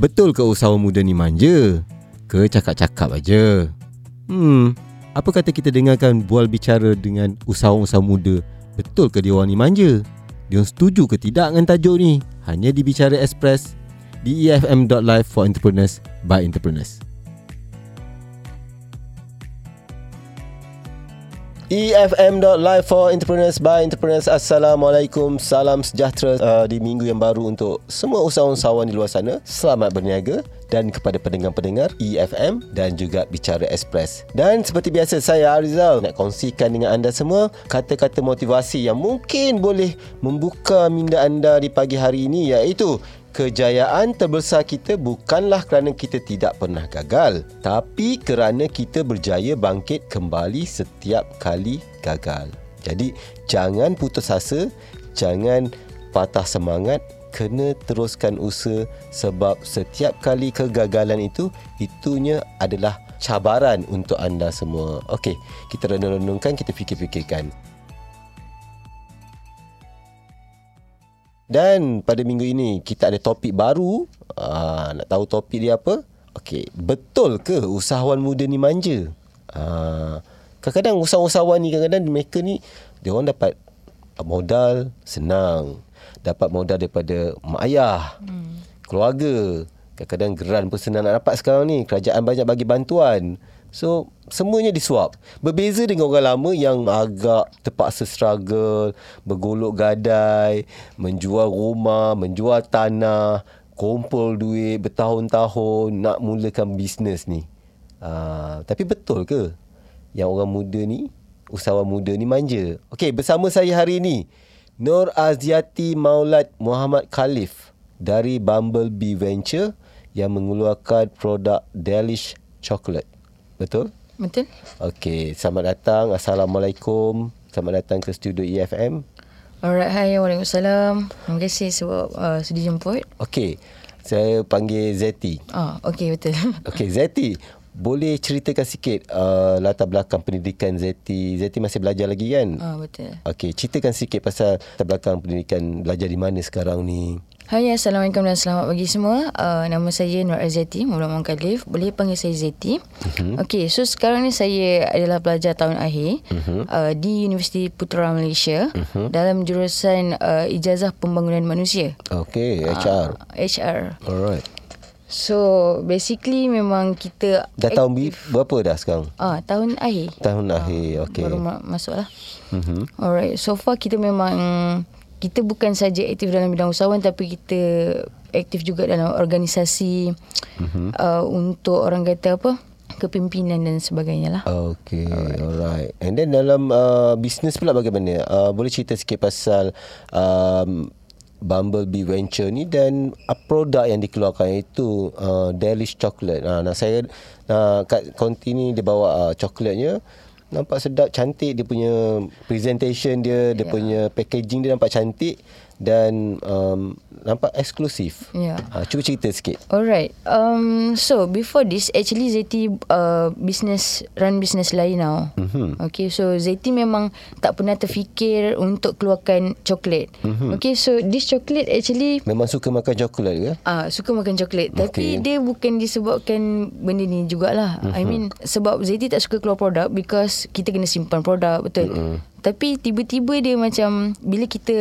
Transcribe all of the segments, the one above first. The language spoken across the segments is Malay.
Betul ke usahawan muda ni manja? Ke cakap-cakap aja? Hmm, apa kata kita dengarkan bual bicara dengan usahawan-usahawan muda? Betul ke dia orang ni manja? Dia setuju ke tidak dengan tajuk ni? Hanya di Bicara Express di efm.live for entrepreneurs by entrepreneurs. EFM.live for entrepreneurs by entrepreneurs. Assalamualaikum. Salam sejahtera uh, di minggu yang baru untuk semua usahawan-usahawan di luar sana. Selamat berniaga dan kepada pendengar-pendengar EFM dan juga Bicara Express. Dan seperti biasa saya Arizal nak kongsikan dengan anda semua kata-kata motivasi yang mungkin boleh membuka minda anda di pagi hari ini iaitu Kejayaan terbesar kita bukanlah kerana kita tidak pernah gagal, tapi kerana kita berjaya bangkit kembali setiap kali gagal. Jadi, jangan putus asa, jangan patah semangat, kena teruskan usaha sebab setiap kali kegagalan itu, itunya adalah cabaran untuk anda semua. Okey, kita renung-renungkan, kita fikir-fikirkan. Dan pada minggu ini kita ada topik baru. Ah, nak tahu topik dia apa? Okey, betul ke usahawan muda ni manja? Ah, kadang-kadang usahawan-usahawan ni kadang-kadang mereka ni dia orang dapat modal senang. Dapat modal daripada mak ayah, hmm. keluarga. Kadang-kadang geran pun senang nak dapat sekarang ni. Kerajaan banyak bagi bantuan. So semuanya disuap. Berbeza dengan orang lama yang agak terpaksa struggle, bergolok gadai, menjual rumah, menjual tanah, kumpul duit bertahun-tahun nak mulakan bisnes ni. Uh, tapi betul ke yang orang muda ni, usahawan muda ni manja? Okey, bersama saya hari ini Nur Aziati Maulad Muhammad Khalif dari Bumblebee Venture yang mengeluarkan produk Delish Chocolate. Betul? Betul. Okey, selamat datang. Assalamualaikum. Selamat datang ke studio EFM. Alright, hai. Waalaikumsalam. Terima kasih sebab uh, sudi jemput. Okey, saya panggil Zeti. Oh, okey, betul. Okey, Zeti. Boleh ceritakan sikit uh, latar belakang pendidikan Zeti. Zeti masih belajar lagi kan? Oh, betul. Okey, ceritakan sikit pasal latar belakang pendidikan belajar di mana sekarang ni. Hai, Assalamualaikum dan selamat pagi semua. Uh, nama saya Nur Azati, Muhammad Muhammad Khalif. Boleh panggil saya Zati. Uh-huh. Okey, so sekarang ni saya adalah pelajar tahun akhir uh-huh. uh, di Universiti Putra Malaysia uh-huh. dalam jurusan uh, Ijazah Pembangunan Manusia. Okey, HR. Uh, HR. Alright. So, basically memang kita... Dah tahun berapa dah sekarang? Ah, tahun akhir. Tahun akhir, uh, okey. Baru ma- masuk lah. Uh-huh. Alright, so far kita memang kita bukan saja aktif dalam bidang usahawan tapi kita aktif juga dalam organisasi mm-hmm. uh, untuk orang kata apa kepimpinan dan sebagainya lah. Okay, alright. alright. And then dalam uh, bisnes pula bagaimana? Uh, boleh cerita sikit pasal um, Bumblebee Venture ni dan uh, produk yang dikeluarkan itu uh, Delish Chocolate. Uh, nah saya uh, kat konti ni dia bawa uh, coklatnya nampak sedap cantik dia punya presentation dia dia yeah. punya packaging dia nampak cantik dan um, nampak eksklusif. Yeah. Uh, cuba cerita sikit. Alright. Um, so before this, actually Zeti uh, business run business lain now. Mm-hmm. Okay, so Zeti memang tak pernah terfikir untuk keluarkan coklat. Mm-hmm. Okay, so this chocolate actually memang suka makan coklat ke? Ah, uh, suka makan coklat. Okay. Tapi dia bukan disebabkan benda ni jugalah. Mm-hmm. I mean sebab Zeti tak suka keluar produk because kita kena simpan produk, betul? Mm-hmm. Tapi tiba-tiba dia macam bila kita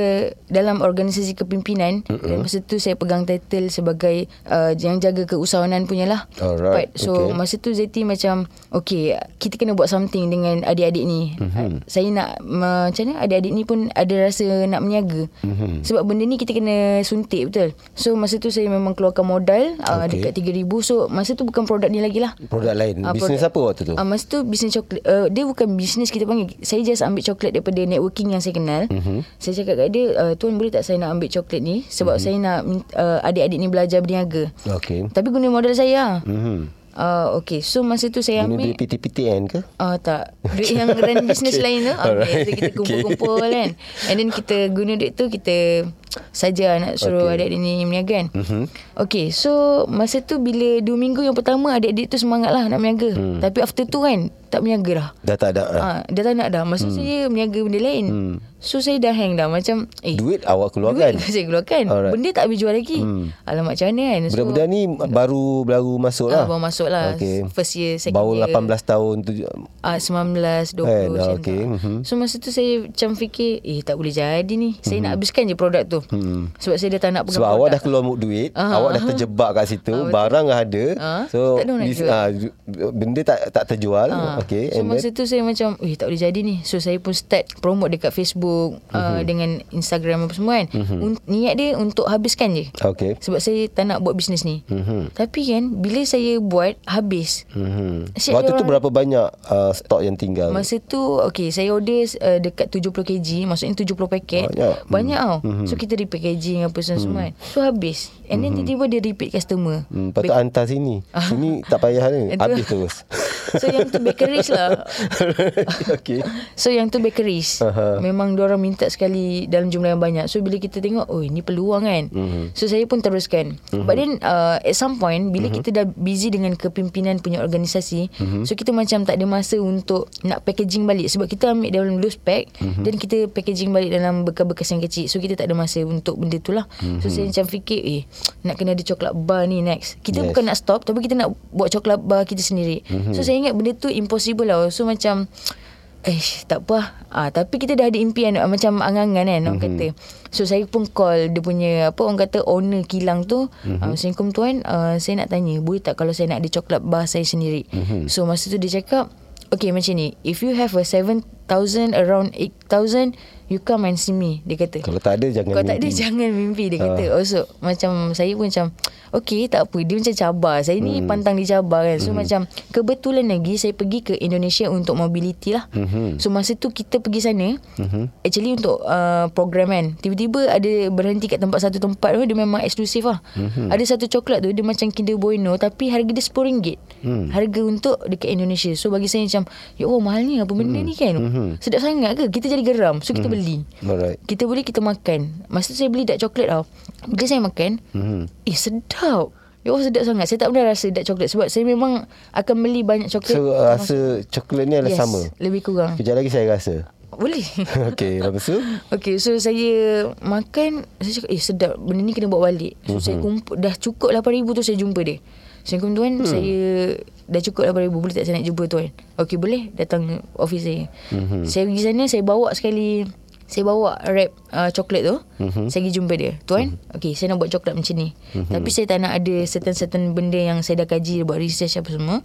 dalam organisasi kepimpinan mm-hmm. dan masa tu saya pegang title sebagai uh, yang jaga keusahawanan punya lah. Alright. So okay. masa tu Zeti macam okay kita kena buat something dengan adik-adik ni. Mm-hmm. Saya nak macam ni adik-adik ni pun ada rasa nak meniaga. Mm-hmm. Sebab benda ni kita kena suntik betul. So masa tu saya memang keluarkan modal uh, okay. dekat 3000 so masa tu bukan produk ni lagi lah. Produk lain. Uh, bisnes apa waktu tu? Uh, masa tu bisnes coklat. Uh, dia bukan bisnes kita panggil. Saya just ambil coklat coklat daripada networking yang saya kenal. Mm-hmm. Saya cakap kat dia, uh, tuan boleh tak saya nak ambil coklat ni sebab mm-hmm. saya nak uh, adik-adik ni belajar berniaga. Okay. Tapi guna modal saya. Mm-hmm. Uh, okay So masa tu saya ambil Guna duit PTPTN ke? Uh, tak Duit yang run business okay. lain tu okay. Right. So kita kumpul-kumpul okay. kan And then kita guna duit tu Kita saja nak suruh okay. adik-adik ni meniaga kan mm-hmm. Okay So Masa tu bila Dua minggu yang pertama Adik-adik tu semangat lah Nak meniaga mm. Tapi after tu kan Tak meniaga dah Dah tak ada uh, Dah tak nak dah Maksud mm. saya Meniaga benda lain mm. So saya dah hang dah Macam eh Duit awak keluarkan Duit saya keluarkan Alright. Benda tak habis jual lagi hmm. Alamak macam mana kan Budak-budak ni baru baru masuk ah, lah Baru masuk lah Okey. First year second Baru year 18 tahun tu Ah 19 20 Kan, macam okey, tu. mhm. So masa tu saya macam fikir eh tak boleh jadi ni. Saya nak habiskan je produk tu. Sebab saya dah tak nak pegang. Sebab produk. awak dah keluar duit Ah. Awak dah terjebak kat situ Barang dah ada Ah, So tak bis- jual. ah, Benda tak tak terjual Ah, Okay So masa then tu saya macam Eh tak boleh jadi ni. So saya pun start Promote dekat Facebook Mhm. uh, Dengan Instagram apa semua kan. Un- Niat dia untuk habiskan je. Okay. Sebab saya tak nak buat bisnes ni. Mhm. Tapi kan Bila saya buat Habis. Mhm. Asyik Waktu tu berapa banyak uh, stok yang tinggal? Masa tu Okay saya order uh, Dekat 70 kg. Maksudnya 70 paket. Banyak. Banyak tau. So kita repackaging Apa semua kan. So habis. And then tiba-tiba dia repeat customer. Hmm, patut hantar sini. Sini tak payah ni. Habis terus. So yang tu bakeries lah okay. So yang tu bakeries Aha. Memang orang minta sekali Dalam jumlah yang banyak So bila kita tengok Oh ini peluang kan Mhm. So saya pun teruskan But then uh, At some point Bila Mhm. kita dah busy Dengan kepimpinan punya organisasi Mhm. So kita macam tak ada masa Untuk nak packaging balik Sebab kita ambil dalam loose pack. Dan kita packaging balik Dalam bekas-bekas yang kecil So kita tak ada masa Untuk benda tu lah So saya macam fikir Eh nak kena ada coklat bar ni next Kita Yes. bukan nak stop Tapi kita nak buat coklat bar kita sendiri So saya ingat benda tu impossible lah. So macam Eh tak apa lah. ah, Tapi kita dah ada impian ah, Macam angan-angan kan Orang kata. So saya pun call Dia punya Apa orang kata Owner kilang tu. Mm-hmm. uh, Assalamualaikum tuan. Uh, Saya nak tanya Boleh tak kalau saya nak ada coklat bar saya sendiri? So masa tu dia cakap Okay macam ni. If you have a 7,000 Around 8,000 You come and see me Dia kata. Kalau tak ada jangan Kalau tak ada mimpi. jangan mimpi Dia kata. Oh, so, Macam saya pun macam Okay tak apa. Dia macam cabar. Saya ni pantang dicabar kan. So macam Kebetulan lagi Saya pergi ke Indonesia Untuk mobility lah. Mhm. So masa tu kita pergi sana Actually untuk uh, program kan. Tiba-tiba ada berhenti kat tempat satu tempat tu Dia memang eksklusif lah. Ada satu coklat tu Dia macam Kinder Bueno Tapi harga dia RM10 Harga untuk dekat Indonesia. So bagi saya macam Ya Allah mahal ni. Apa benda ni kan? Sedap sangat ke? Kita jadi geram. So kita beli Alright. kita beli kita makan Masa tu saya beli dark coklat tau Bila saya makan Mhm. Eh sedap Ya Allah sedap sangat Saya tak pernah rasa dark coklat Sebab saya memang Akan beli banyak coklat So uh, rasa coklat ni adalah yes, sama. Lebih kurang Kejap lagi saya rasa. Boleh okay, lepas tu? Okay so saya makan Saya cakap eh sedap Benda ni kena bawa balik So Mhm. saya kumpul Dah cukup RM8,000 tu saya jumpa dia Assalamualaikum tuan hmm. Saya dah cukup RM8,000 Boleh tak saya nak jumpa tuan Okay boleh Datang office saya Mhm. Saya pergi sana Saya bawa sekali saya bawa wrap uh, coklat tu. Mhm. Saya pergi jumpa dia. Tuan Okay saya nak buat coklat macam ni. Tapi saya tak nak ada Certain-certain benda Yang saya dah kaji Buat research apa semua.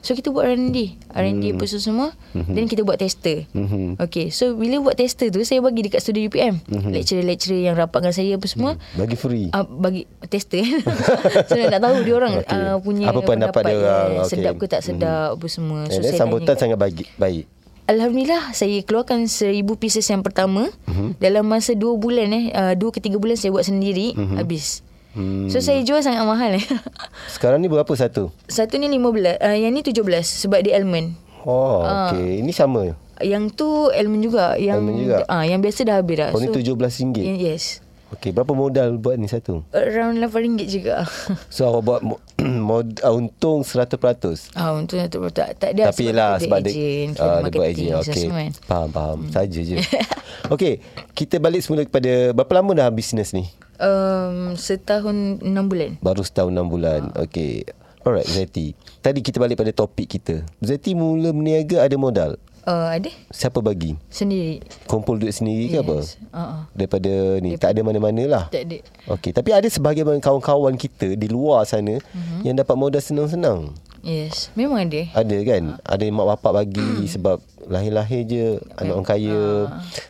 So kita buat R&D R&D apa semua Then kita buat tester. Mhm. Okay so bila buat tester tu Saya bagi dekat studio UPM Lecturer-lecturer yang rapat dengan saya Apa semua. Bagi free. uh, Bagi tester. So nak tahu dia orang Okay. uh, Punya Apa pendapat dia orang, okay. Sedap ke tak sedap Apa semua. Then saya sambutan tanya. sangat baik. baik. Alhamdulillah saya keluarkan seribu pieces yang pertama Mhm. dalam masa dua bulan eh uh, dua ke tiga bulan saya buat sendiri habis. Hmm. So saya jual sangat mahal eh. Sekarang ni berapa satu? Satu ni 15, uh, yang ni 17 sebab dia almond. Oh, okay. Ini sama. Yang tu almond juga, yang Almond juga? ah yang biasa dah habis dah. Oh, ni RM17. y- Yes. Okay, berapa modal buat ni satu? Around RM8 juga. So awak buat mo- mod, uh, untung 100%. Ah, untuk tak tak, tak ada Tapi lah sebab dia, agent, ah, kena dia buat agent. Kan. Faham, faham. Saja je. okay, kita balik semula kepada berapa lama dah bisnes ni? Um, setahun enam bulan. Baru setahun 6 bulan. Okay. Alright, Zeti. Tadi kita balik pada topik kita. Zeti mula berniaga ada modal. Uh, ada Siapa bagi? sendiri. Kumpul duit sendiri ke apa? Yes. Uh-uh. Daripada ni, tak ada mana-mana lah. Tak ada. Okey, tapi ada sebahagian kawan-kawan kita di luar sana mm-hmm. yang dapat modal senang-senang. Yes, memang ada. Ada kan? Ada yang mak bapak bagi sebab lahir-lahir je anak orang kaya.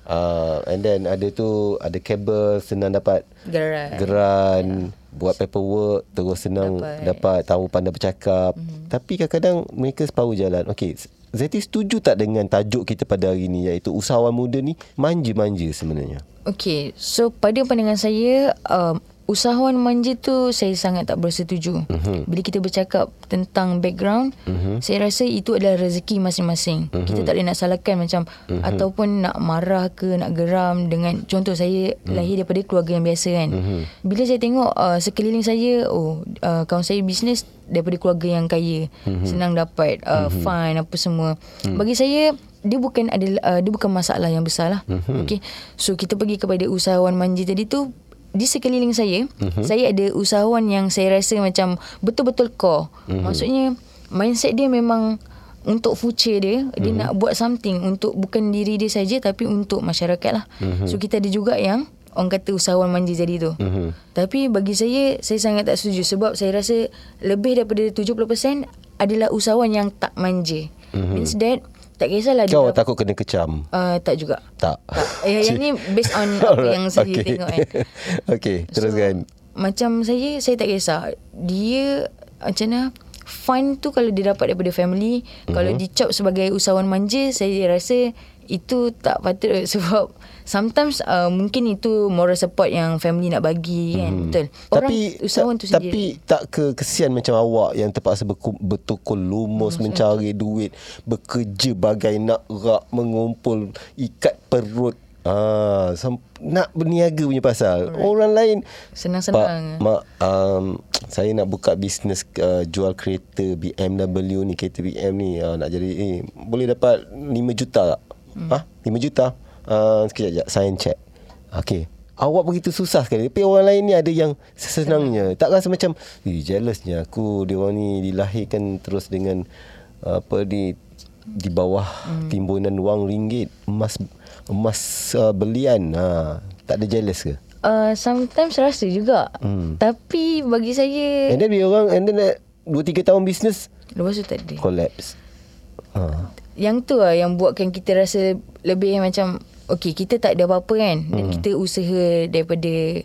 Uh, and then ada tu ada kabel senang dapat Gerai. geran, buat paperwork terus senang Dapat. dapat, tahu pandai bercakap. Mm-hmm. Tapi kadang-kadang mereka separuh jalan. Okey, Zeti setuju tak dengan tajuk kita pada hari ni iaitu usahawan muda ni manja-manja sebenarnya? Okay, so pada pandangan saya, um, usahawan manja tu saya sangat tak bersetuju. Uh-huh. Bila kita bercakap tentang background, uh-huh. saya rasa itu adalah rezeki masing-masing. Uh-huh. Kita tak boleh nak salahkan macam uh-huh. ataupun nak marah ke nak geram dengan contoh saya uh-huh. lahir daripada keluarga yang biasa kan. Uh-huh. Bila saya tengok uh, sekeliling saya, oh uh, kawan saya bisnes daripada keluarga yang kaya, uh-huh. senang dapat uh, uh-huh. fine apa semua. Uh-huh. Bagi saya dia bukan ada uh, dia bukan masalah yang besar lah. Uh-huh. Okay. So kita pergi kepada usahawan manja tadi tu di sekeliling saya, uh-huh. saya ada usahawan yang saya rasa macam betul-betul core. Uh-huh. Maksudnya mindset dia memang untuk future dia, uh-huh. dia mhm. nak buat something untuk bukan diri dia saja tapi untuk masyarakat lah. Uh-huh. So kita ada juga yang orang kata usahawan manja jadi tu. Uh-huh. Tapi bagi saya, saya sangat tak setuju sebab saya rasa lebih daripada 70% adalah usahawan yang tak manja. Uh-huh. Means that tak kisahlah Kau dia takut kena kecam uh, Tak juga Tak, tak. Eh, Yang ni based on Apa yang saya okay. tengok kan Okay Teruskan so, Macam saya Saya tak kisah Dia Macam mana Fun tu kalau dia dapat daripada family uh-huh. Kalau mhm. dicop sebagai usahawan manja Saya rasa Itu tak patut Sebab sometimes uh, mungkin itu moral support yang family nak bagi kan hmm. betul orang tapi usahawan tu tapi tak ke kesian macam awak yang terpaksa bertukul lumus hmm, mencari betul. duit bekerja bagai nak rak mengumpul ikat perut Ah, nak berniaga punya pasal. Alright. Orang lain senang-senang. Mak, um, saya nak buka bisnes uh, jual kereta BMW ni, kereta BM ni, uh, nak jadi eh, boleh dapat 5 juta tak? Hmm. Ha? 5 juta. Uh, sekejap, sekejap. Sign check. Okay. Awak begitu susah sekali. Tapi orang lain ni ada yang sesenangnya. Tak rasa macam, eh, jealousnya aku. Dia orang ni dilahirkan terus dengan apa di di bawah hmm. timbunan wang ringgit. Emas emas uh, belian. Ha. Tak ada jealous ke? Uh, sometimes rasa juga. Hmm. Tapi bagi saya... And then orang, and then 2-3 tahun bisnes. Lepas tu tak ada. Collapse. Ha. Yang tu lah yang buatkan kita rasa lebih macam okey kita tak ada apa-apa kan dan hmm. kita usaha daripada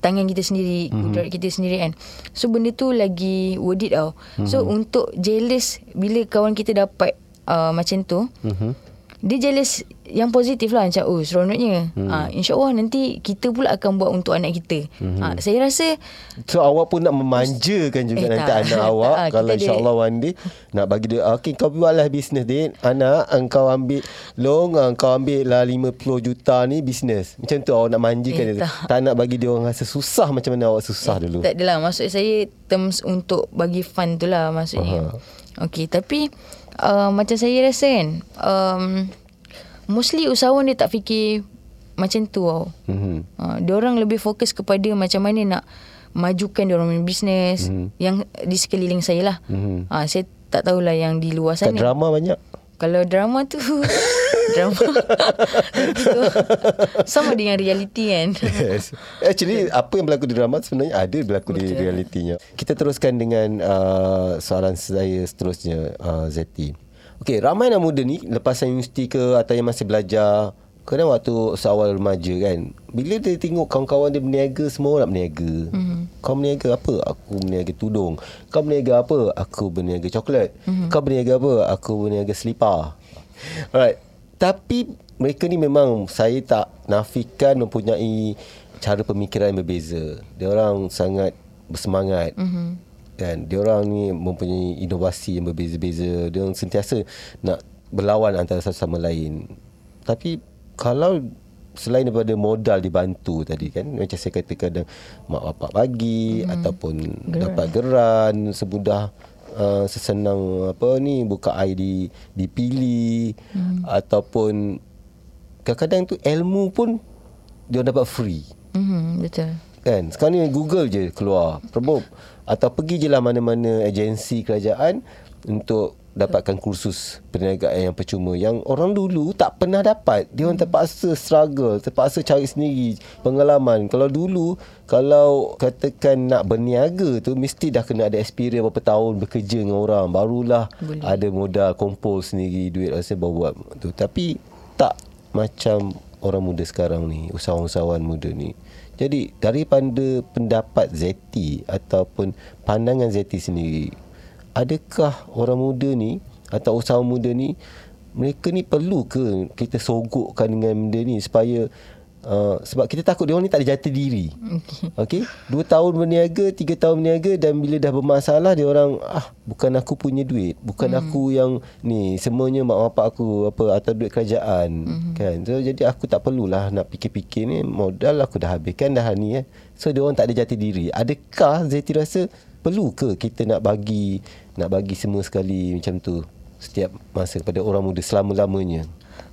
tangan kita sendiri hmm. kudrat kita sendiri kan so benda tu lagi worth it tau hmm. so untuk jealous bila kawan kita dapat uh, macam tu hmm. Dia jealous yang positif lah macam oh seronoknya. Hmm. ha, insyaAllah nanti kita pula akan buat untuk anak kita. Hmm. ha, saya rasa so awak pun nak memanjakan juga eh, nanti tak. anak awak. Tak, kalau insyaAllah one day nak bagi dia okay kau buatlah bisnes dia anak engkau ambil long engkau ambil lah 50 juta ni bisnes macam tu awak nak manjakan eh, dia. tak. tak nak bagi dia orang rasa susah macam mana awak susah eh, dulu. tak adalah. Maksud saya terms untuk bagi fun tu lah maksudnya. Uh Okay, tapi uh, macam saya rasa kan um, mostly usahawan dia tak fikir macam tu tau. Mm-hmm. Uh, dia orang lebih fokus kepada macam mana nak majukan dia orang punya bisnes mm-hmm. yang di sekeliling saya lah. Mm-hmm. Uh, saya tak tahulah yang di luar sana. Kat drama banyak. Kalau drama tu drama sama dengan reality kan. Yes. Actually apa yang berlaku di drama sebenarnya ada berlaku Betul. di realitinya. Kita teruskan dengan uh, soalan saya seterusnya uh, Zeti. Okey, ramai anak muda ni lepas universiti ke atau yang masih belajar, kadang waktu seawal remaja kan, bila dia tengok kawan-kawan dia berniaga, semua nak berniaga. Mm-hmm. Kau berniaga apa? Aku berniaga tudung. Kau berniaga apa? Aku berniaga coklat. Mm-hmm. Kau berniaga apa? Aku berniaga selipar. Alright. Tapi mereka ni memang saya tak nafikan mempunyai cara pemikiran yang berbeza. Dia orang sangat bersemangat. Mm-hmm kan dia orang ni mempunyai inovasi yang berbeza-beza dia orang sentiasa nak berlawan antara satu sama lain tapi kalau selain daripada modal dibantu tadi kan macam saya kata kadang mak bapak bagi hmm. ataupun geran. dapat geran semudah uh, sesenang apa ni buka ID dipilih hmm. ataupun kadang-kadang tu ilmu pun dia dapat free hmm betul kan sekarang ni Google je keluar promote atau pergi je lah mana-mana agensi kerajaan untuk dapatkan kursus perniagaan yang percuma yang orang dulu tak pernah dapat. Dia orang terpaksa struggle terpaksa cari sendiri pengalaman. Kalau dulu kalau katakan nak berniaga tu mesti dah kena ada experience berapa tahun bekerja dengan orang. Barulah Boleh. ada modal kumpul sendiri duit rasa baru buat tu. Tapi tak macam orang muda sekarang ni usahawan-usahawan muda ni. Jadi daripada pendapat Zeti ataupun pandangan Zeti sendiri, adakah orang muda ni atau usahawan muda ni mereka ni perlu ke kita sogokkan dengan benda ni supaya Uh, sebab kita takut dia orang ni tak ada jati diri. Okey. Dua tahun berniaga, tiga tahun berniaga dan bila dah bermasalah dia orang ah bukan aku punya duit, bukan hmm. aku yang ni semuanya mak bapak aku apa atau duit kerajaan hmm. kan. So jadi aku tak perlulah nak fikir-fikir ni modal aku dah habiskan dah ni eh. So dia orang tak ada jati diri. Adakah Zaiti rasa perlu ke kita nak bagi nak bagi semua sekali macam tu setiap masa kepada orang muda selama-lamanya?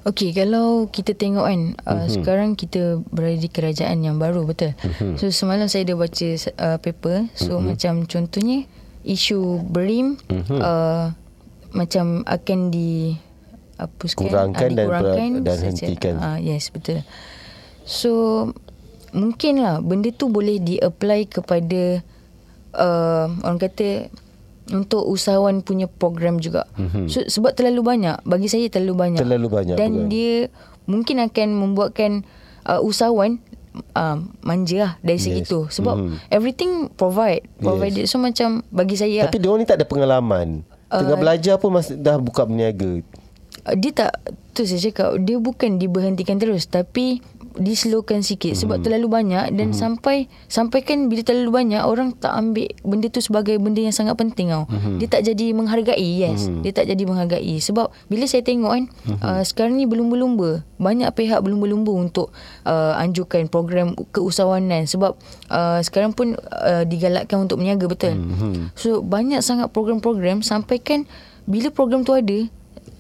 Okey, kalau kita tengok kan, uh, mm-hmm. sekarang kita berada di kerajaan yang baru, betul? Mm-hmm. So, semalam saya dah baca uh, paper. So, mm-hmm. macam contohnya, isu BERIM mm-hmm. uh, macam akan di hapuskan, kurangkan uh, dikurangkan dan, dan hentikan. Uh, yes, betul. So, mungkinlah benda tu boleh di-apply kepada uh, orang kata untuk usahawan punya program juga. Mm-hmm. So, sebab terlalu banyak, bagi saya terlalu banyak. Terlalu banyak. Dan bukan? dia mungkin akan membuatkan uh, usahawan uh, manja lah dari segi yes. tu. Sebab mm-hmm. everything provide. Provided. Yes. So macam bagi saya. Tapi dia ni tak ada pengalaman. Tengah uh, belajar pun masih dah buka berniaga. Uh, dia tak, tu saya cakap, dia bukan diberhentikan terus. Tapi dislowkan sikit sebab terlalu banyak dan mm-hmm. sampai sampai kan bila terlalu banyak orang tak ambil benda tu sebagai benda yang sangat penting tau. Mm-hmm. Dia tak jadi menghargai yes. Mm-hmm. Dia tak jadi menghargai sebab bila saya tengok kan mm-hmm. uh, sekarang ni belum berlumba. Banyak pihak belum berlumba untuk uh, anjurkan program keusahawanan sebab uh, sekarang pun uh, digalakkan untuk berniaga betul. Mm-hmm. So banyak sangat program-program sampai kan bila program tu ada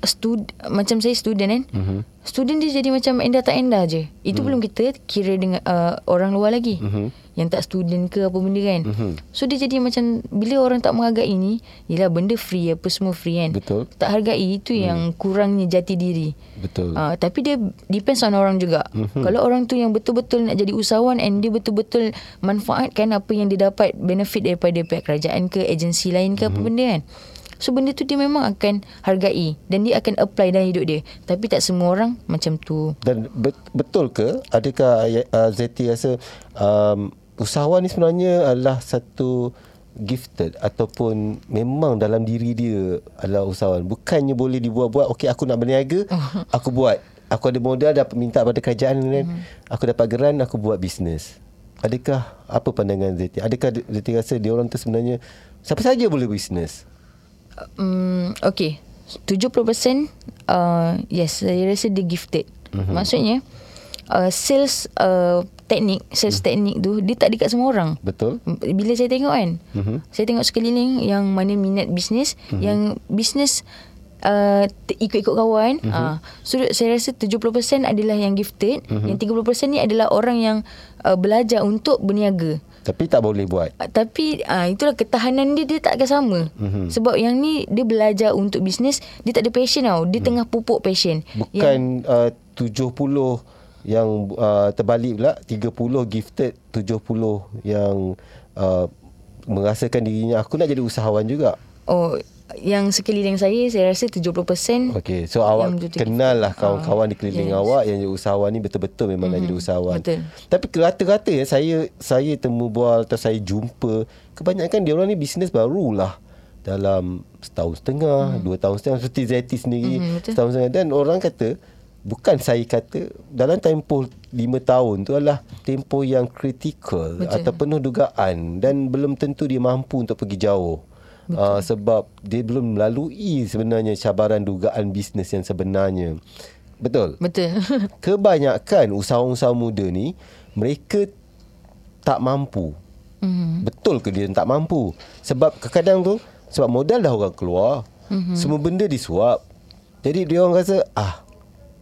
stud macam saya student kan. Mm-hmm. Student dia jadi macam endah tak endah je. Itu mm. belum kita kira dengan uh, orang luar lagi. Mm-hmm. Yang tak student ke apa benda kan. Mm-hmm. So dia jadi macam bila orang tak menghargai ini, yalah benda free apa semua free kan. Betul. Tak hargai itu mm. yang kurangnya jati diri. Betul. Uh, tapi dia depends on orang juga. Mm-hmm. Kalau orang tu yang betul-betul nak jadi usahawan and dia betul-betul manfaatkan apa yang dia dapat benefit daripada pihak kerajaan ke agensi lain ke mm-hmm. apa benda kan. So benda tu dia memang akan hargai dan dia akan apply dalam hidup dia. Tapi tak semua orang macam tu. Dan betul ke adakah uh, Zeti rasa um, usahawan ni sebenarnya adalah satu gifted ataupun memang dalam diri dia adalah usahawan. Bukannya boleh dibuat-buat okey aku nak berniaga, aku buat. Aku ada modal dapat minta pada kerajaan. Mm-hmm. Aku dapat geran aku buat bisnes. Adakah apa pandangan Zeti? Adakah Zeti rasa dia orang tu sebenarnya siapa saja boleh bisnes? Um, okay 70% uh, yes saya rasa dia gifted uh-huh. maksudnya uh, sales uh, teknik sales uh-huh. teknik tu dia tak dekat semua orang betul bila saya tengok kan uh-huh. saya tengok sekeliling yang mana minat bisnes uh-huh. yang bisnes Uh, ikut-ikut kawan uh-huh. uh, So saya rasa 70% adalah yang gifted uh-huh. Yang 30% ni adalah orang yang uh, Belajar untuk berniaga tapi tak boleh buat. Ah, tapi uh, itulah ketahanan dia dia tak akan sama. Mm-hmm. Sebab yang ni dia belajar untuk bisnes, dia tak ada passion tau. Dia mm. tengah pupuk passion. Bukan yang, uh, 70 yang uh, terbalik pula, 30 gifted, 70 yang uh, merasakan dirinya aku nak jadi usahawan juga. Oh, yang sekeliling saya saya rasa 70% Okey so awak kenal lah kawan-kawan di keliling yes. awak yang usahawan ni betul-betul memang mm-hmm. nak jadi usahawan betul tapi rata-rata ya saya saya temu bual atau saya jumpa kebanyakan dia orang ni bisnes barulah dalam setahun setengah mm. dua tahun setengah seperti Zeti sendiri mm, setahun setengah dan orang kata bukan saya kata dalam tempoh lima tahun tu adalah tempoh yang kritikal atau penuh dugaan dan belum tentu dia mampu untuk pergi jauh uh, sebab dia belum melalui sebenarnya cabaran dugaan bisnes yang sebenarnya. Betul? Betul. Kebanyakan usahawan-usahawan muda ni mereka tak mampu. Mm-hmm. Betul ke dia tak mampu? Sebab kadang-kadang tu sebab modal dah orang keluar. Mm-hmm. Semua benda disuap. Jadi dia orang rasa ah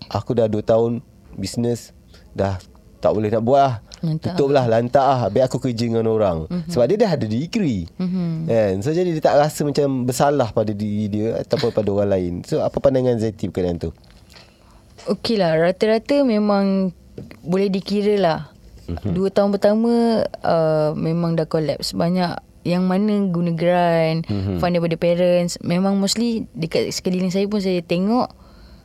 aku dah 2 tahun bisnes dah tak boleh nak buat lah. Tutup lah lantak lah Biar aku kerja dengan orang mm-hmm. Sebab dia dah ada degree mm-hmm. kan? So jadi dia tak rasa macam Bersalah pada diri dia Ataupun pada orang lain So apa pandangan Zaiti berkaitan tu Okey lah Rata-rata memang Boleh dikira lah mm-hmm. Dua tahun pertama uh, Memang dah collapse Banyak yang mana guna grant mm-hmm. Fund daripada parents Memang mostly Dekat sekeliling saya pun Saya tengok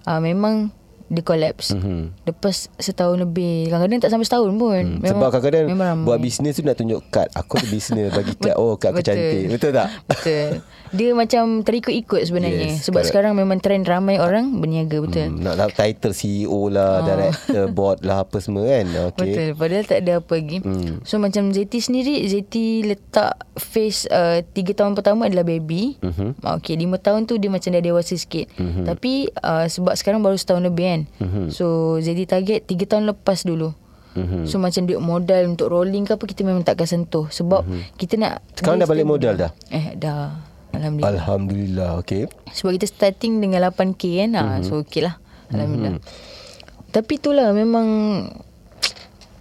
uh, Memang dia collapse. Mm-hmm. Lepas setahun lebih. Kadang-kadang tak sampai setahun pun. Hmm. Sebab kadang-kadang buat bisnes tu nak tunjuk kad. Aku ada bisnes bagi kad. Oh, kad aku cantik. Betul tak? Betul. Dia macam terikut-ikut sebenarnya. Yes, Sebab correct. sekarang memang trend ramai orang berniaga. Betul. Hmm, nak nak title CEO lah, oh. director, board lah apa semua kan. Okay. Betul. Padahal tak ada apa lagi. Hmm. So macam ZT sendiri, ZT letak face uh, 3 tahun pertama adalah baby. Mm-hmm. Okay, 5 tahun tu dia macam dah dewasa sikit. Mm-hmm. Tapi uh, sebab sekarang baru setahun lebih kan. Mm-hmm. So jadi target 3 tahun lepas dulu. Mm-hmm. So macam duit modal untuk rolling ke apa kita memang tak akan sentuh sebab mm-hmm. kita nak Sekarang dah balik modal dah. Eh dah. Alhamdulillah. Alhamdulillah. Okey. Sebab kita starting dengan 8k kan. Mm-hmm. So okeylah. Alhamdulillah. Mm-hmm. Tapi itulah memang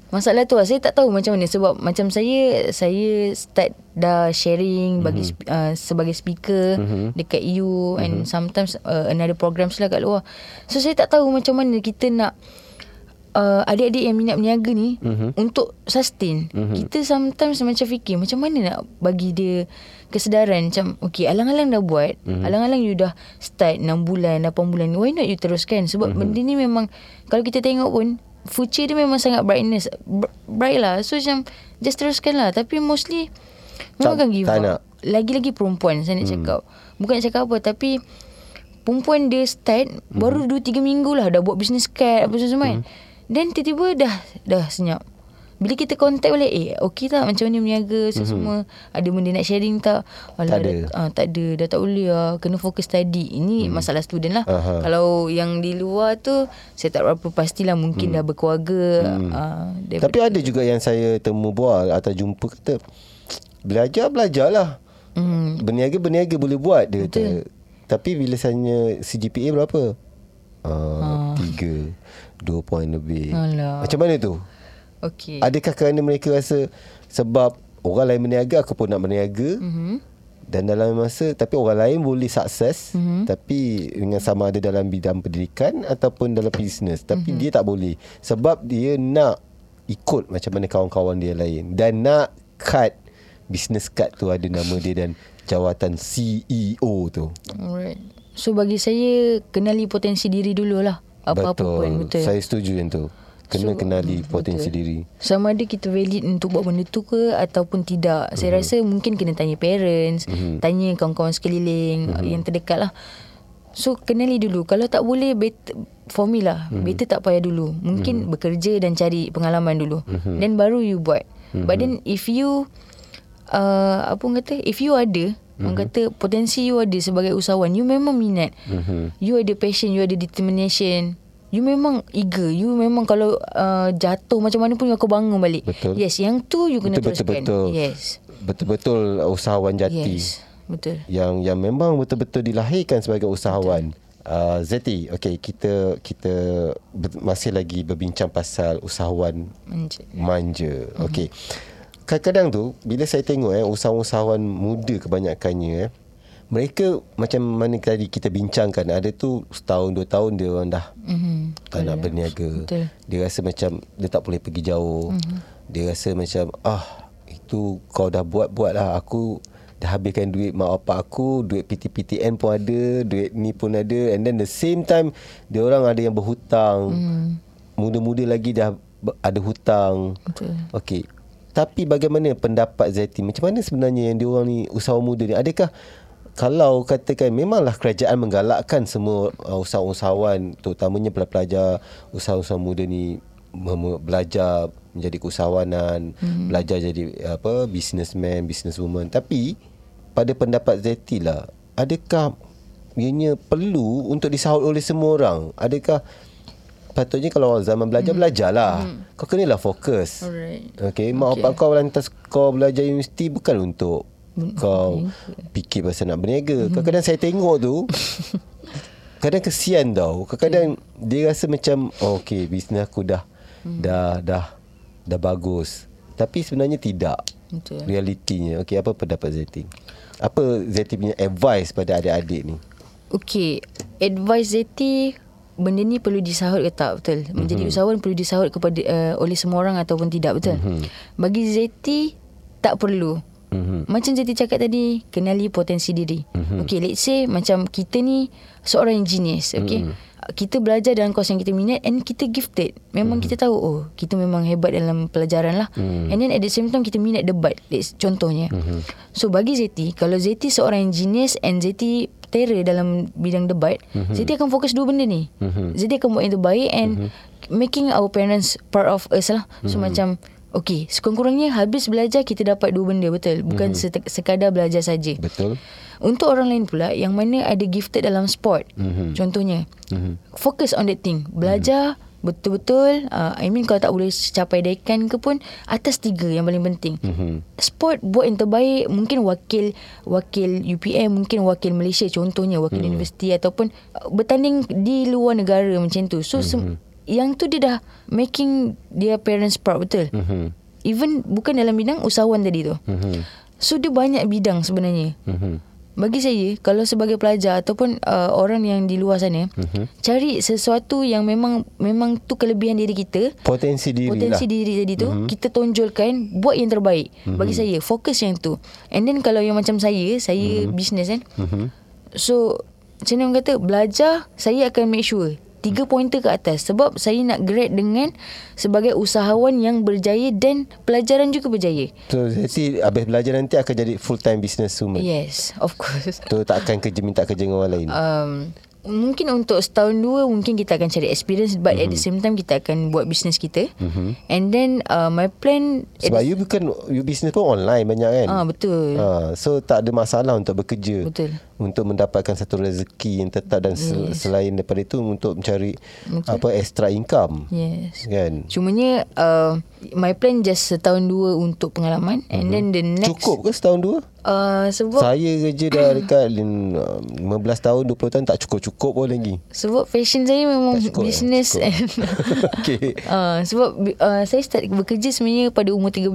Masalah tu lah Saya tak tahu macam mana Sebab macam saya Saya start dah sharing bagi mm-hmm. uh, Sebagai speaker mm-hmm. Dekat EU mm-hmm. And sometimes uh, Another programs lah kat luar So saya tak tahu macam mana Kita nak uh, Adik-adik yang minat berniaga ni mm-hmm. Untuk sustain mm-hmm. Kita sometimes macam fikir Macam mana nak bagi dia Kesedaran Macam Okay alang-alang dah buat mm-hmm. Alang-alang you dah Start 6 bulan 8 bulan Why not you teruskan Sebab mm-hmm. benda ni memang Kalau kita tengok pun future dia memang sangat brightness. Bright lah. So macam just teruskan lah. Tapi mostly memang akan give up. lagi-lagi perempuan saya nak hmm. cakap. Bukan nak cakap apa tapi perempuan dia start hmm. baru 2-3 minggu lah. Dah buat business card apa semua kan. Hmm. then tiba-tiba dah dah senyap bila kita contact balik Eh okey tak Macam mana berniaga mm-hmm. Semua Ada benda nak sharing tak Alah, Tak ada dah, uh, Tak ada Dah tak boleh lah Kena fokus study Ini mm. masalah student lah uh-huh. Kalau yang di luar tu Saya tak berapa pastilah Mungkin mm. dah berkeluarga mm. uh, Tapi ada juga yang saya temu buat Atau jumpa kata Belajar-belajar lah mm. Berniaga-berniaga boleh buat dia kata. Tapi bila saya CGPA berapa? Uh, uh. Tiga Dua point lebih Alah. Macam mana tu? Okay. Adakah kerana mereka rasa sebab orang lain berniaga aku pun nak berniaga. Mm-hmm. Dan dalam masa tapi orang lain boleh sukses mm-hmm. tapi dengan sama ada dalam bidang pendidikan ataupun dalam bisnes tapi mm-hmm. dia tak boleh sebab dia nak ikut macam mana kawan-kawan dia lain dan nak cut business card tu ada nama dia dan jawatan CEO tu. Alright. So bagi saya kenali potensi diri dululah apa-apa betul. pun betul. Saya setuju yang tu kena so, kenali hmm, potensi betul. diri. Sama ada kita valid untuk buat benda tu ke ataupun tidak. Saya mm-hmm. rasa mungkin kena tanya parents, mm-hmm. tanya kawan-kawan sekeliling mm-hmm. yang terdekat lah. So kenali dulu. Kalau tak boleh better, for me lah. Mm-hmm. Better tak payah dulu. Mungkin mm-hmm. bekerja dan cari pengalaman dulu. Mm-hmm. Then baru you buat. Mm-hmm. But then if you uh, apa orang kata if you ada Mm-hmm. Orang kata potensi you ada sebagai usahawan You memang minat mm-hmm. You ada passion You ada determination You memang eager. You memang kalau uh, Jatuh macam mana pun Kau bangun balik. Betul. Yes yang tu You kena betul, teruskan. Betul-betul Yes. Betul-betul Usahawan jati Yes Betul. Yang yang memang betul-betul Dilahirkan sebagai usahawan uh, Zeti Okay kita Kita Masih lagi berbincang Pasal usahawan Manja. Manja. Mm-hmm. Okay Kadang-kadang tu Bila saya tengok eh, Usahawan-usahawan muda kebanyakannya eh, mereka macam mana tadi kita bincangkan ada tu setahun dua tahun dia orang dah mm-hmm. tak nak berniaga Betul. dia rasa macam dia tak boleh pergi jauh mm-hmm. dia rasa macam ah itu kau dah buat buat lah aku dah habiskan duit mak bapak aku duit PTPTN pun ada duit ni pun ada and then the same time dia orang ada yang berhutang mm. muda-muda lagi dah ada hutang Betul. okey tapi bagaimana pendapat Zaiti macam mana sebenarnya yang dia orang ni usahawan muda ni adakah kalau katakan memanglah kerajaan menggalakkan semua uh, usahawan terutamanya pelajar usahawan muda ni belajar menjadi keusahawanan hmm. belajar jadi apa businessman businesswoman tapi pada pendapat Zeti lah adakah ianya perlu untuk disahut oleh semua orang adakah patutnya kalau zaman belajar hmm. belajarlah hmm. kau kenalah fokus alright okey mak okay. bapak kau lantas kau belajar universiti bukan untuk kau fikir pasal nak berniaga. Kadang-kadang saya tengok tu kadang kesian tau. Kadang-kadang dia rasa macam oh, okey bisnes aku dah hmm. dah dah dah bagus. Tapi sebenarnya tidak. Betul. Realitinya. Okey apa pendapat Zeti? Apa Zeti punya advice pada adik-adik ni? Okey, advice Zeti benda ni perlu disahut ke tak betul? Menjadi mm-hmm. usahawan perlu disahut kepada uh, oleh semua orang ataupun tidak betul? Mm-hmm. Bagi Zeti tak perlu. Mm-hmm. Macam Jati cakap tadi Kenali potensi diri mm-hmm. Okay let's say Macam kita ni Seorang genius Okay mm-hmm. kita belajar dalam kos yang kita minat and kita gifted. Memang mm-hmm. kita tahu oh kita memang hebat dalam pelajaran lah. Mm. And then at the same time kita minat debat. Let's, contohnya. Mm-hmm. So bagi Zeti, kalau Zeti seorang genius and Zeti terror dalam bidang debat, mm-hmm. Zeti akan fokus dua benda ni. Mm-hmm. Zeti akan buat yang terbaik and mm-hmm. making our parents part of us lah. So mm-hmm. macam Okay, sekurang-kurangnya habis belajar kita dapat dua benda betul. Bukan mm-hmm. sekadar belajar saja. Betul. Untuk orang lain pula yang mana ada gifted dalam sport. Mm-hmm. Contohnya, mm-hmm. focus on that thing. Belajar mm-hmm. betul-betul. Uh, I mean kalau tak boleh capai daikan ke pun atas tiga yang paling penting. Mm-hmm. Sport buat yang terbaik mungkin wakil wakil UPM, mungkin wakil Malaysia contohnya wakil mm-hmm. universiti ataupun uh, bertanding di luar negara macam tu. So mm-hmm yang tu dia dah making dia parents proud betul. Mm-hmm. Even bukan dalam bidang usahawan tadi tu. Mm-hmm. So dia banyak bidang sebenarnya. Mm-hmm. Bagi saya kalau sebagai pelajar ataupun uh, orang yang di luar sana mm-hmm. cari sesuatu yang memang memang tu kelebihan diri kita potensi diri potensi lah. diri tadi tu mm-hmm. kita tonjolkan buat yang terbaik mm-hmm. bagi saya fokus yang tu and then kalau yang macam saya saya mm-hmm. business kan mm-hmm. so macam mana orang kata belajar saya akan make sure tiga pointer ke atas sebab saya nak grade dengan sebagai usahawan yang berjaya dan pelajaran juga berjaya. So jadi habis belajar nanti akan jadi full time business woman. Yes, of course. Tu tak akan kerja minta kerja dengan orang lain. Um mungkin untuk setahun dua mungkin kita akan cari experience but mm-hmm. at the mhm. same time kita akan buat bisnes kita mm-hmm. and then uh, my plan sebab you bukan you business pun online banyak kan ah betul ah so tak ada masalah untuk bekerja betul untuk mendapatkan satu rezeki yang tetap dan yes. selain daripada itu untuk mencari betul. apa extra income yes kan cumanya uh, my plan just setahun dua untuk pengalaman mm-hmm. and mhm. then the next cukup ke setahun dua Uh, sebab saya kerja dah dekat 15 tahun 20 tahun tak cukup-cukup pun lagi. Sebab fashion saya memang business eh, and okay. uh, sebab uh, saya start bekerja sebenarnya pada umur 13.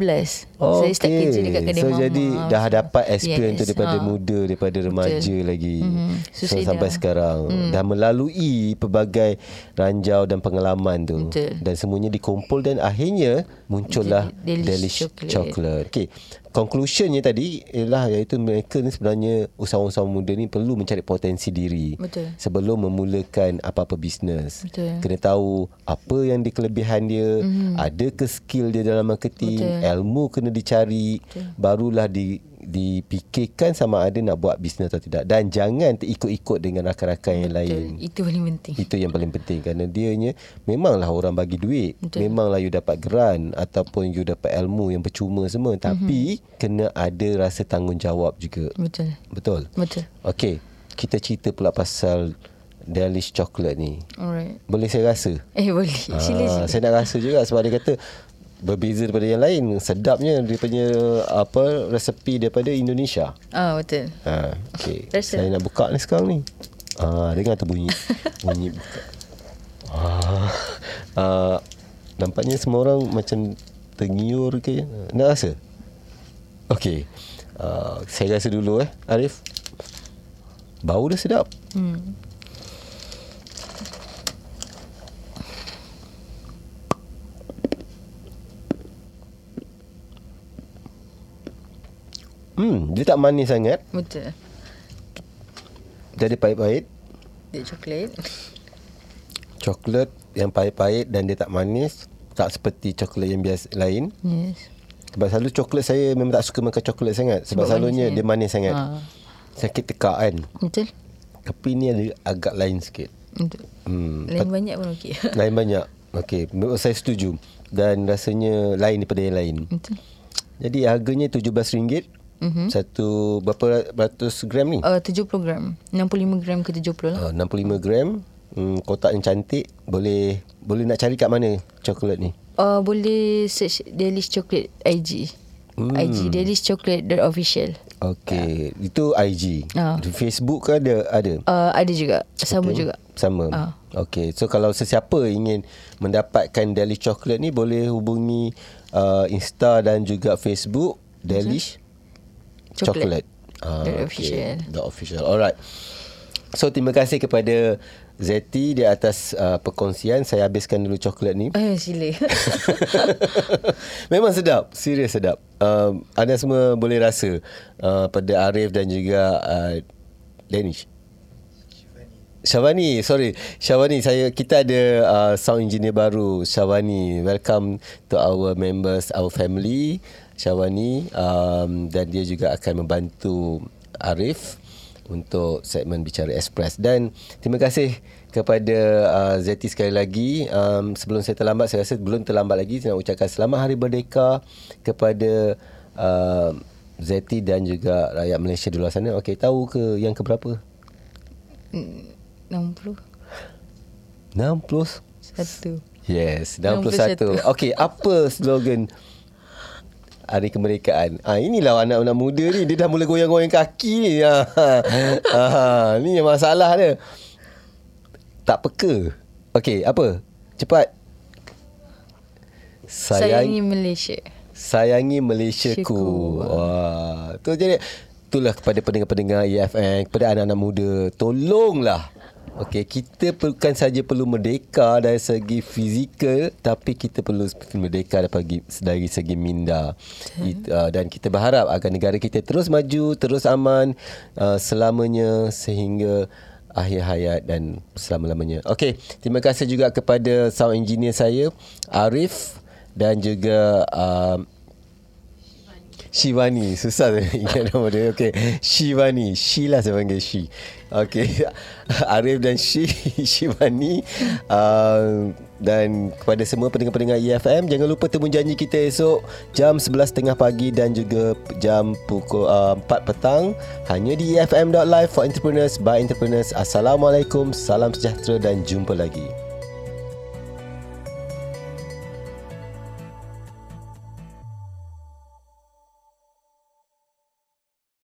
Oh, saya start okay. kerja dekat kedai so, mama. So jadi dah dapat experience yes. tu daripada uh, muda daripada remaja betul. lagi. Mm-hmm. So, so sampai dah. sekarang mm. dah melalui pelbagai ranjau dan pengalaman tu betul. dan semuanya dikumpul dan akhirnya muncullah Delish, Delish Chocolate. Chocolate. Okay conclusionnya tadi ialah iaitu mereka ni sebenarnya usahawan-usahawan muda ni perlu mencari potensi diri Betul. sebelum memulakan apa-apa bisnes. Betul. Kena tahu apa yang di kelebihan dia, mm-hmm. ada ke skill dia dalam marketing, Betul. ilmu kena dicari, Betul. barulah di dipikirkan sama ada nak buat bisnes atau tidak dan jangan terikut-ikut dengan rakan-rakan yang lain. Itu paling penting. Itu yang paling penting kerana dia nya memanglah orang bagi duit, Betul. memanglah you dapat geran ataupun you dapat ilmu yang percuma semua mm-hmm. tapi kena ada rasa tanggungjawab juga. Betul. Betul. Betul. Okey, kita cerita pula pasal Delish chocolate ni. Alright. Boleh saya rasa? Eh boleh. Sila, sila. Saya nak rasa juga sebab dia kata berbeza daripada yang lain. Sedapnya dia punya apa resepi daripada Indonesia. Ah betul. Ha okey. Saya nak buka ni sekarang ni. Ah dengar tu bunyi. Bunyi buka. Ah, ah nampaknya semua orang macam tergiur ke? Nak rasa? Okey. Ah, saya rasa dulu eh Arif. Bau dah sedap. Hmm Hmm, dia tak manis sangat. Betul. Jadi pahit-pahit. Dia coklat. Coklat yang pahit-pahit dan dia tak manis. Tak seperti coklat yang biasa lain. Yes. Sebab selalu coklat saya memang tak suka makan coklat sangat. Sebab, Sebab selalunya manis dia manis sangat. Ha. Sakit tekak kan. Betul. Tapi ni ada agak lain sikit. Betul. Hmm. Lain banyak pun okey. lain banyak. Okey. Saya setuju. Dan rasanya lain daripada yang lain. Betul. Jadi harganya RM17. Mm-hmm. Satu berapa ratus gram ni? Uh, 70 gram. 65 gram ke 70 lah. Uh, 65 gram. Hmm, kotak yang cantik. Boleh boleh nak cari kat mana coklat ni? Uh, boleh search Delish Chocolate IG. Hmm. IG Delish Chocolate official. Okay. Yeah. Itu IG. Uh. Di Facebook ke ada? Ada, uh, ada juga. Sama okay. juga. Sama. Uh. Okay. So kalau sesiapa ingin mendapatkan Delish Chocolate ni boleh hubungi uh, Insta dan juga Facebook. Delish chocolate. Ah, the official. The official. Alright. So terima kasih kepada Zeti di atas uh, perkongsian. Saya habiskan dulu coklat ni. Eh, sila. Memang sedap. Serius sedap. Um, anda semua boleh rasa uh, pada Arif dan juga uh, Danish. Syawani, sorry. Syawani, saya kita ada uh, sound engineer baru. Syawani, welcome to our members, our family. Syawani um, dan dia juga akan membantu Arif untuk segmen Bicara Express. Dan terima kasih kepada uh, Zeti sekali lagi. Um, sebelum saya terlambat, saya rasa belum terlambat lagi. Saya nak ucapkan selamat Hari Merdeka kepada uh, Zeti dan juga rakyat Malaysia di luar sana. Okey, tahu ke yang keberapa? 60 60 Satu Yes 61 Okey apa slogan Hari Kemerdekaan. Ah, Inilah anak-anak muda ni. Dia dah mula goyang-goyang kaki ni. Ah, ah, Ni yang masalah dia. Tak peka. Okey apa? Cepat. Sayang, Sayangi Malaysia. Sayangi Malaysia ku. Wah, tu jadi itulah kepada pendengar-pendengar EFM, kepada anak-anak muda, tolonglah Okey, kita bukan saja perlu merdeka dari segi fizikal tapi kita perlu merdeka dari, dari segi minda. It, uh, dan kita berharap agar negara kita terus maju, terus aman uh, selamanya sehingga akhir hayat dan selama-lamanya. Okey, terima kasih juga kepada sound engineer saya Arif dan juga uh, Shivani Susah saya ingat nama dia. Okay. Shivani She lah saya panggil She Okay. Arif dan She Shivani uh, Dan kepada semua pendengar-pendengar EFM Jangan lupa temu janji kita esok Jam 11.30 pagi Dan juga jam pukul uh, 4 petang. Hanya di EFM.live For entrepreneurs By entrepreneurs. Assalamualaikum Salam sejahtera Dan jumpa lagi